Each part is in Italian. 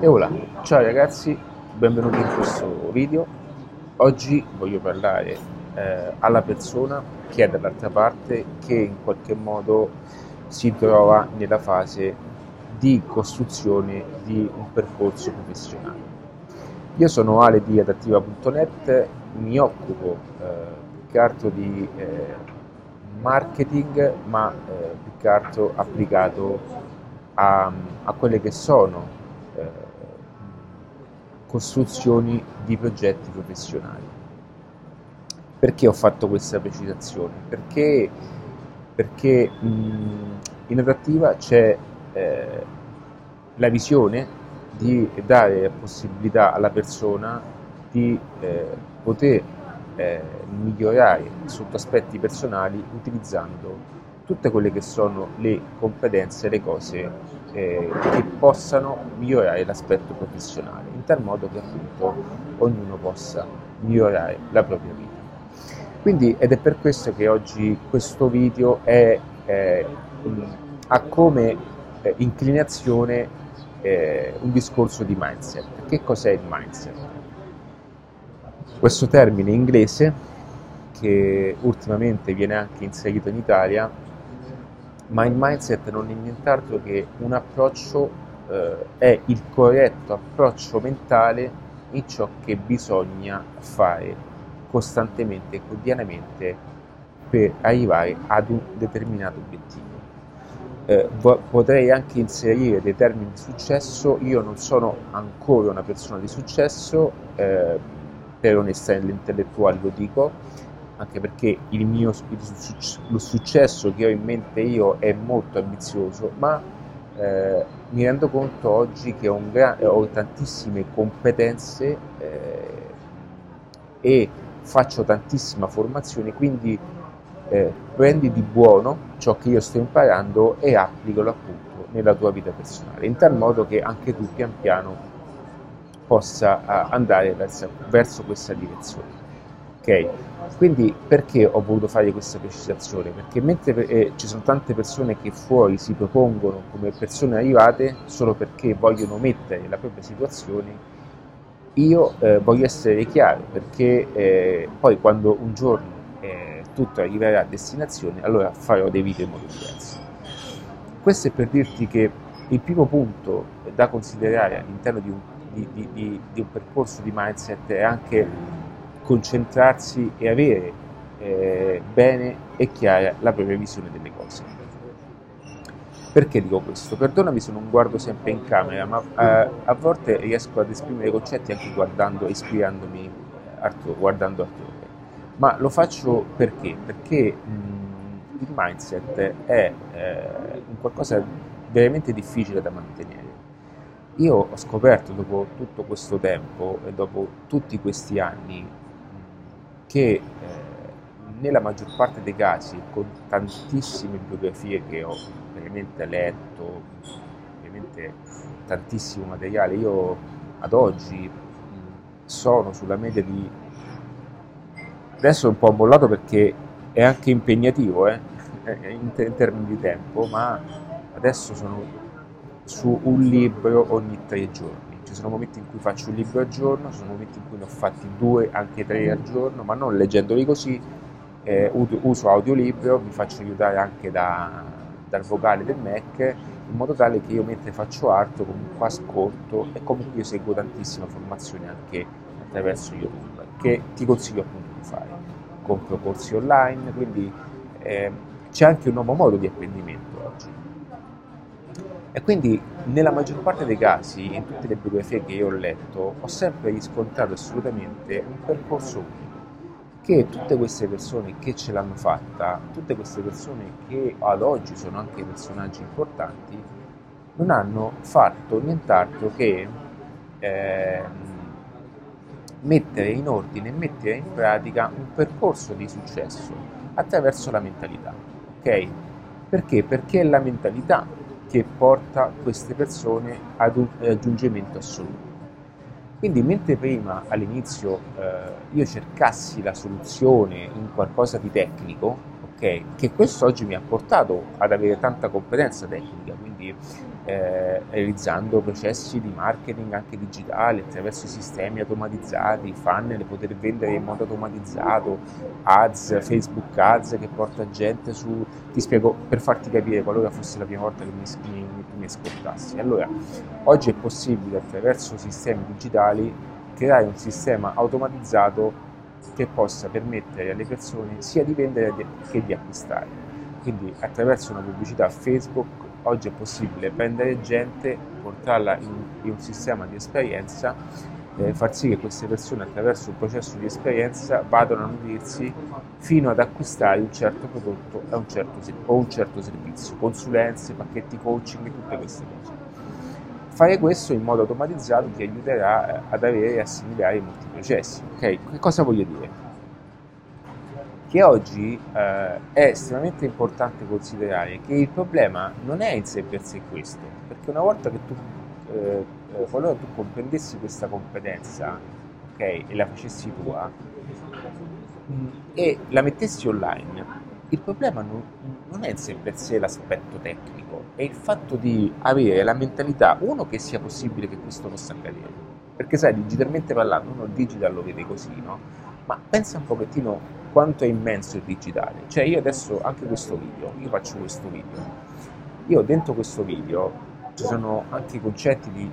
E ora, ciao ragazzi, benvenuti in questo video. Oggi voglio parlare eh, alla persona che è dall'altra parte, che in qualche modo si trova nella fase di costruzione di un percorso professionale. Io sono Ale di adattiva.net, mi occupo eh, più che altro di eh, marketing, ma eh, più che altro applicato a, a quelle che sono eh, costruzioni di progetti professionali. Perché ho fatto questa precisazione? Perché, perché mh, in adattiva c'è eh, la visione di dare la possibilità alla persona di eh, poter eh, migliorare sotto aspetti personali utilizzando tutte quelle che sono le competenze, le cose eh, che possano migliorare l'aspetto professionale, tal modo che appunto ognuno possa migliorare la propria vita. Quindi, ed è per questo che oggi questo video è, eh, ha come eh, inclinazione eh, un discorso di mindset. Che cos'è il mindset? Questo termine inglese, che ultimamente viene anche inserito in Italia, ma il mindset non è nient'altro che un approccio, eh, è il corretto approccio mentale in ciò che bisogna fare costantemente e quotidianamente per arrivare ad un determinato obiettivo. Eh, potrei anche inserire dei termini di successo, io non sono ancora una persona di successo, eh, per onestà intellettuale lo dico, anche perché il mio lo successo che ho in mente io è molto ambizioso, ma eh, mi rendo conto oggi che ho, gran, ho tantissime competenze eh, e faccio tantissima formazione, quindi eh, prendi di buono ciò che io sto imparando e applicalo appunto nella tua vita personale, in tal modo che anche tu pian piano possa andare verso, verso questa direzione. Ok? Quindi perché ho voluto fare questa precisazione? Perché mentre eh, ci sono tante persone che fuori si propongono come persone arrivate solo perché vogliono mettere la propria situazione, io eh, voglio essere chiaro perché eh, poi quando un giorno eh, tutto arriverà a destinazione, allora farò dei video in modo diverso. Questo è per dirti che il primo punto da considerare all'interno di un, di, di, di un percorso di mindset è anche concentrarsi e avere eh, bene e chiara la propria visione delle cose. Perché dico questo? Perdonami se non guardo sempre in camera, ma eh, a volte riesco ad esprimere concetti anche guardando, ispirandomi altrove, guardando altrove. Ma lo faccio perché? Perché mh, il mindset è eh, qualcosa veramente difficile da mantenere. Io ho scoperto dopo tutto questo tempo e dopo tutti questi anni che eh, nella maggior parte dei casi, con tantissime biografie che ho veramente letto, ovviamente tantissimo materiale, io ad oggi sono sulla media di... Adesso è un po' bollato perché è anche impegnativo eh, in, in termini di tempo, ma adesso sono su un libro ogni tre giorni ci sono momenti in cui faccio un libro al giorno, ci sono momenti in cui ne ho fatti due, anche tre al giorno, ma non leggendoli così, eh, uso audiolibro, mi faccio aiutare anche da, dal vocale del Mac, in modo tale che io mentre faccio altro comunque ascolto e comunque io seguo tantissima formazione anche attraverso YouTube, che ti consiglio appunto di fare. Compro corsi online, quindi eh, c'è anche un nuovo modo di apprendimento e quindi nella maggior parte dei casi, in tutte le biografie che io ho letto, ho sempre riscontrato assolutamente un percorso unico, che tutte queste persone che ce l'hanno fatta, tutte queste persone che ad oggi sono anche personaggi importanti, non hanno fatto nient'altro che eh, mettere in ordine mettere in pratica un percorso di successo attraverso la mentalità. Ok? Perché? Perché è la mentalità che porta queste persone ad un raggiungimento assoluto. Quindi mentre prima all'inizio eh, io cercassi la soluzione in qualcosa di tecnico, Okay? Che questo oggi mi ha portato ad avere tanta competenza tecnica, quindi eh, realizzando processi di marketing anche digitali attraverso sistemi automatizzati, funnel, poter vendere in modo automatizzato, ads, Facebook ads che porta gente su... Ti spiego per farti capire qualora fosse la prima volta che mi, mi, mi ascoltassi. Allora, oggi è possibile attraverso sistemi digitali creare un sistema automatizzato che possa permettere alle persone sia di vendere che di acquistare. Quindi attraverso una pubblicità Facebook oggi è possibile prendere gente, portarla in, in un sistema di esperienza, eh, far sì che queste persone attraverso un processo di esperienza vadano a nutrirsi fino ad acquistare un certo prodotto un certo, o un certo servizio, consulenze, pacchetti coaching e tutte queste cose. Fare questo in modo automatizzato ti aiuterà eh, ad avere e assimilare molti processi. Okay? Che cosa voglio dire? che oggi eh, è estremamente importante considerare che il problema non è in sé per sé questo, perché una volta che tu, eh, eh qualora tu comprendessi questa competenza okay, e la facessi tua. E la mettessi online, il problema non, non è sé per l'aspetto tecnico, è il fatto di avere la mentalità, uno, che sia possibile che questo possa accadere, perché sai, digitalmente parlando, uno il digital lo vede così, no? Ma pensa un pochettino quanto è immenso il digitale. Cioè io adesso anche questo video, io faccio questo video, io dentro questo video ci sono anche concetti di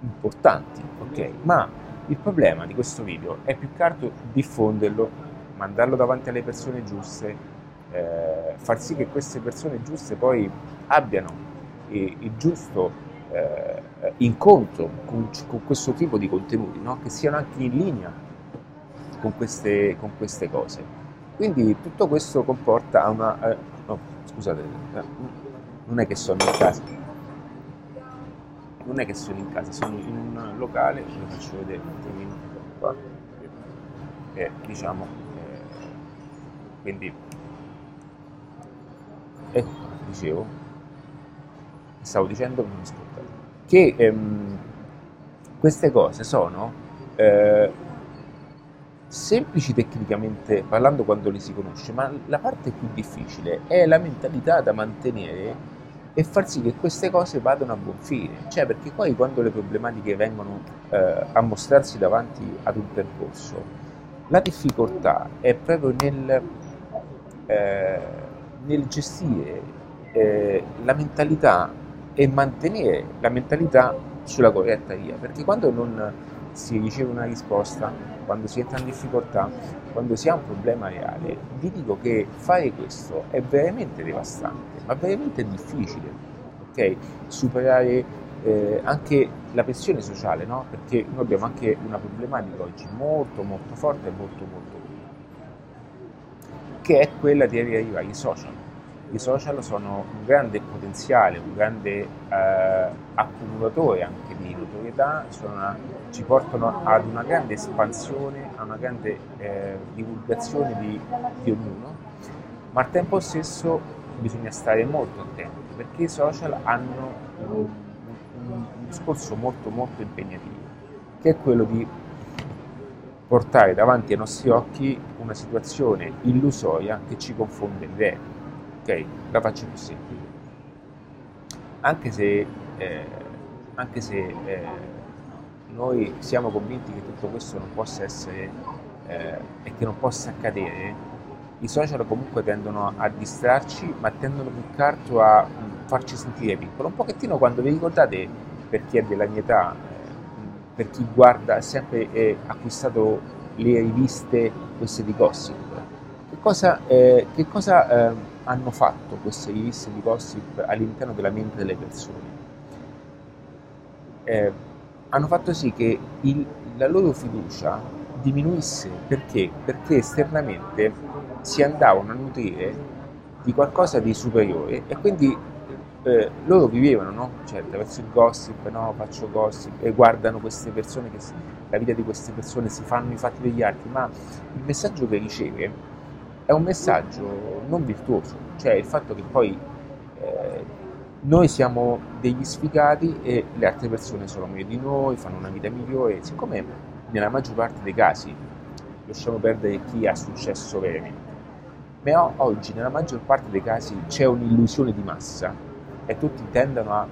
importanti, ok? Ma il problema di questo video è più che altro diffonderlo, mandarlo davanti alle persone giuste, eh, far sì che queste persone giuste poi abbiano il, il giusto eh, incontro con, con, questo tipo di contenuti, no? che siano anche in linea con queste, con queste cose. Quindi tutto questo comporta una... Eh, no, scusate, eh, non è che sono in casa, non è che sono in casa, sono in un locale, vi faccio vedere un attimino qua, che diciamo, eh, quindi, ecco, dicevo, stavo dicendo, non ascoltate, che ehm, queste cose sono eh, semplici tecnicamente parlando quando li si conosce, ma la parte più difficile è la mentalità da mantenere e far sì che queste cose vadano a buon fine, cioè perché poi quando le problematiche vengono eh, a mostrarsi davanti ad un percorso, la difficoltà è proprio nel, eh, nel gestire eh, la mentalità e mantenere la mentalità sulla corretta via, perché quando non si riceve una risposta, quando si entra in difficoltà, quando si ha un problema reale, vi dico che fare questo è veramente devastante, ma veramente difficile, ok? Superare eh, anche la pressione sociale, no? Perché noi abbiamo anche una problematica oggi molto molto forte e molto molto che è quella di arrivare ai social i social sono un grande potenziale, un grande eh, accumulatore anche notorietà, una, ci portano ad una grande espansione, a una grande eh, divulgazione di, di, ognuno, ma al tempo stesso bisogna stare molto attenti perché i social hanno un, un, un discorso molto molto impegnativo, che è quello di portare davanti ai nostri occhi una situazione illusoria che ci confonde vero ok, la faccio più semplice. Anche se, eh, anche se eh, noi siamo convinti che tutto questo non possa essere eh, e che non possa accadere, i social comunque tendono a distrarci, ma tendono più che altro a mh, farci sentire piccolo. Un pochettino quando vi ricordate, per chi è della mia età, eh, per chi guarda, ha sempre eh, acquistato le riviste, queste di gossip. Che cosa, eh, che cosa ehm, hanno fatto queste riviste di gossip all'interno della mente delle persone? Eh, hanno fatto sì che il, la loro fiducia diminuisse perché? Perché esternamente si andavano a nutrire di qualcosa di superiore e quindi eh, loro vivevano, no? Cioè, attraverso il gossip, no? Faccio gossip e guardano queste persone, che, la vita di queste persone, si fanno i fatti degli altri, ma il messaggio che riceve è un messaggio non virtuoso, cioè il fatto che poi noi siamo degli sfigati e le altre persone sono meglio di noi, fanno una vita migliore, siccome nella maggior parte dei casi lasciamo perdere chi ha successo veramente. Ma oggi nella maggior parte dei casi c'è un'illusione di massa e tutti tendono a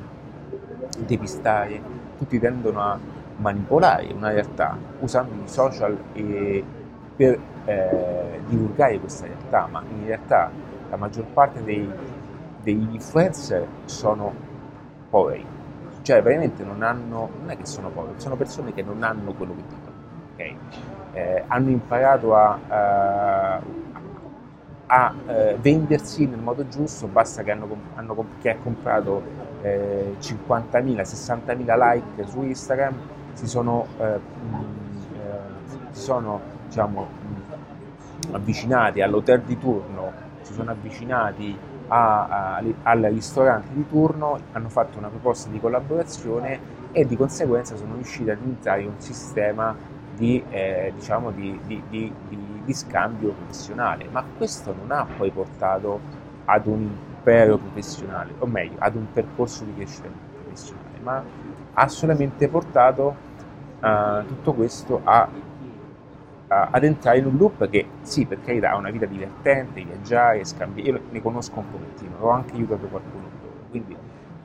depistare, tutti tendono a manipolare una realtà usando i social per eh, divulgare questa realtà, ma in realtà la maggior parte dei, degli influencer sono poveri, cioè veramente non hanno, non è che sono poveri, sono persone che non hanno quello che dicono, okay? eh, hanno imparato a, a, a eh, vendersi nel modo giusto, basta che hanno, hanno che ha comprato eh, 50.000, 60.000 like su Instagram, si sono, eh, mh, eh, si sono diciamo, mh, avvicinati all'hotel di turno, si sono avvicinati a, a, al ristorante di turno, hanno fatto una proposta di collaborazione e di conseguenza sono riusciti ad iniziare un sistema di, eh, diciamo di, di, di, scambio professionale, ma questo non ha poi portato ad un impero professionale, o meglio, ad un percorso di crescita professionale, ma ha solamente portato uh, tutto questo a, ad entrare in un loop che sì, per carità, ha una vita divertente, viaggiare, scambiare, io ne conosco un pochettino, ho anche aiutato qualcuno, quindi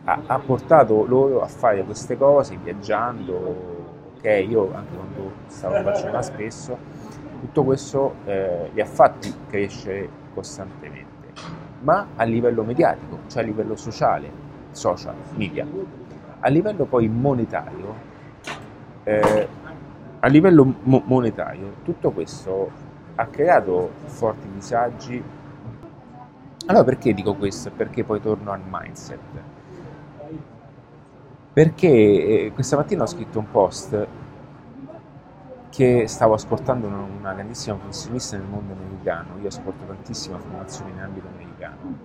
ha, ha portato loro a fare queste cose viaggiando, ok, io anche quando stavo facendo spesso, tutto questo eh, li ha fatti crescere costantemente, ma a livello mediatico, cioè a livello sociale, social, media. A livello poi monetario, eh, a livello mo- monetario, tutto questo ha creato forti disagi. Allora perché dico questo? Perché poi torno al mindset perché eh, questa mattina ho scritto un post che stavo ascoltando una, una grandissima professionista nel mondo americano, io ascolto tantissima formazione in ambito americano,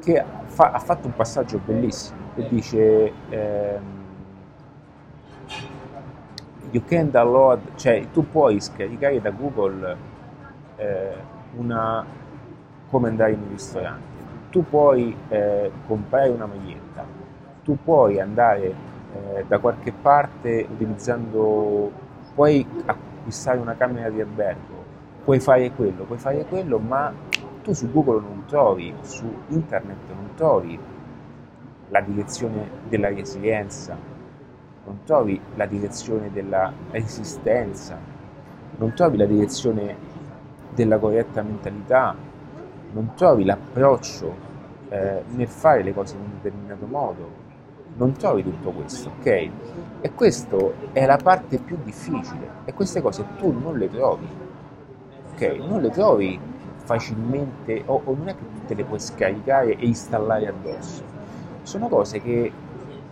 che fa, ha fatto un passaggio bellissimo e dice ehm, you can download, cioè tu puoi scaricare da Google eh, una come andare in un ristorante, tu puoi eh, comprare una maglietta, tu puoi andare eh, da qualche parte utilizzando, puoi acquistare una camera di albergo, puoi fare quello, puoi fare quello, ma tu su Google non trovi, su internet non trovi la direzione della resilienza, non trovi la direzione della resistenza, non trovi la direzione della corretta mentalità, non trovi l'approccio eh, nel fare le cose in un determinato modo, non trovi tutto questo, ok? E questa è la parte più difficile e queste cose tu non le trovi, ok? Non le trovi facilmente o, o non è che te le puoi scaricare e installare addosso. Sono cose che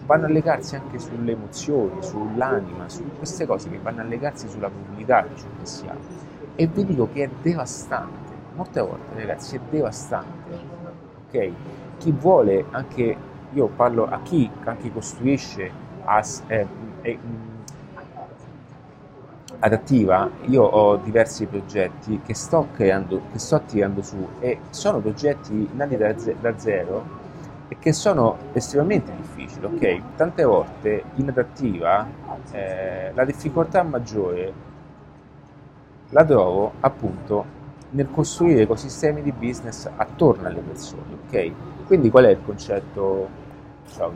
vanno a legarsi anche sulle emozioni, sull'anima, su queste cose che vanno a legarsi sulla comunità di ciò che siamo. E vi dico che è devastante, molte volte ragazzi è devastante, ok? Chi vuole anche io parlo a chi anche costruisce as, eh, eh, adattiva, io ho diversi progetti che sto creando, che sto tirando su e sono progetti nati da zero e che sono estremamente difficili, ok? Tante volte in adattiva eh, la difficoltà maggiore la trovo appunto nel costruire ecosistemi di business attorno alle persone, ok? Quindi qual è il concetto? Ciao,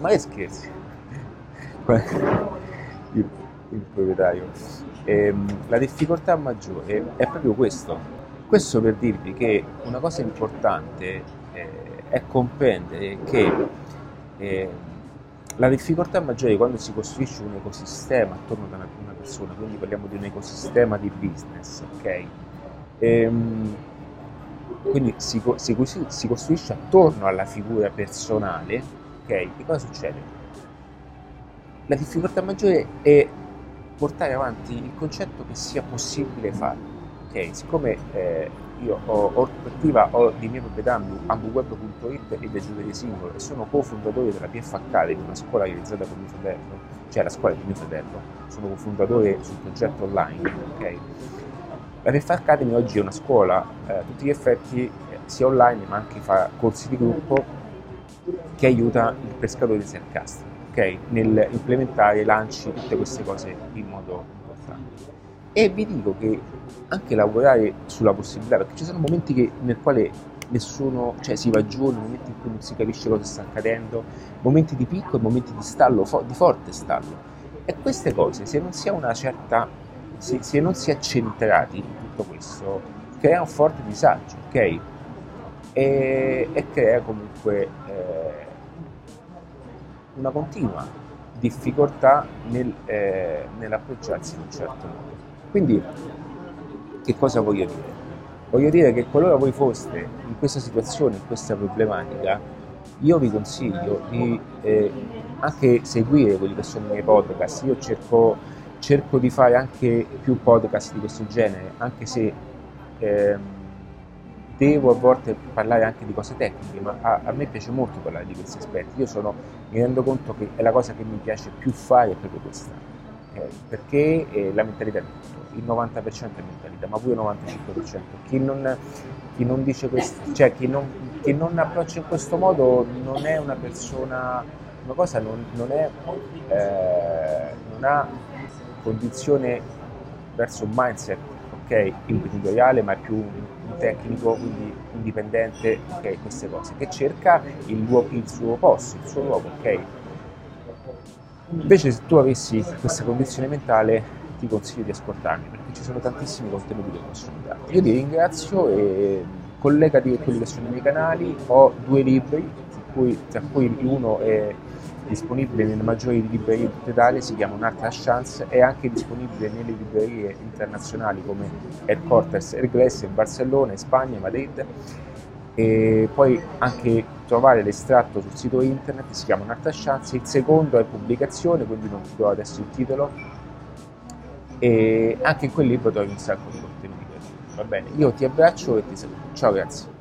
ma che scherzi? il, il proprietario. Ehm, la difficoltà maggiore è proprio questo. Questo per dirvi che una cosa importante è comprendere che eh, la difficoltà maggiore quando si costruisce un ecosistema attorno a una persona, quindi parliamo di un ecosistema di business, ok? Ehm, quindi si, si, si, costruisce attorno alla figura personale, ok? Che cosa succede? La difficoltà maggiore è portare avanti il concetto che sia possibile farlo, ok? Siccome eh, io ho, ho, ho di mia proprietà ambuweb.it e Giulio Singolo e sono cofondatore della PF Academy, una scuola realizzata con mio fratello, cioè la scuola di mio fratello, sono cofondatore sul progetto online, ok? La PF Academy oggi è una scuola eh, a tutti gli effetti eh, sia online ma anche fa corsi di gruppo che aiuta il pescatore di sercastro okay? nel implementare lanci tutte queste cose in modo. E vi dico che anche lavorare sulla possibilità, perché ci sono momenti che, nel quale nessuno, cioè si va giù, momenti in cui non si capisce cosa sta accadendo, momenti di picco e momenti di stallo, di forte stallo. E queste cose, se non si ha una certa, se, se non si è centrati in tutto questo, crea un forte disagio, ok? E, e crea comunque eh, una continua difficoltà nel, eh, nell'approcciarsi in un certo modo. Quindi, che cosa voglio dire? Voglio dire che qualora voi foste in questa situazione, in questa problematica, io vi consiglio di eh, anche seguire quelli che sono i miei podcast. Io cerco, cerco, di fare anche più podcast di questo genere, anche se eh, devo a volte parlare anche di cose tecniche, ma a, a, me piace molto parlare di questi aspetti. Io sono, mi rendo conto che è la cosa che mi piace più fare è proprio questa, eh, perché eh, la mentalità è tutto il 90% è mentalità, ma pure il 95%. Chi non, chi non dice questo, cioè chi non, chi non, approccia in questo modo non è una persona, una cosa non, non, è, eh, non ha condizione verso un mindset ok, imprenditoriale, ma è più un tecnico, quindi indipendente, ok, queste cose, che cerca il, luogo, il suo posto, il suo luogo, ok? Invece se tu avessi questa condizione mentale ti consiglio di ascoltarmi perché ci sono tantissimi contenuti che possono darti. Io ti ringrazio e collegati con quelli che sono i miei canali, ho due libri, cui, tra cui uno è disponibile nelle maggiori librerie di tutta Italia, si chiama Un'altra chance, è anche disponibile nelle librerie internazionali come Headquarters Ergles in Barcellona, in Spagna, Madrid e poi anche trovare l'estratto sul sito internet, si chiama Un'altra chance, il secondo è pubblicazione, quindi non ti do adesso il titolo, e anche in quel libro trovi un sacco di contenuti va bene? Io ti abbraccio e ti saluto. Ciao grazie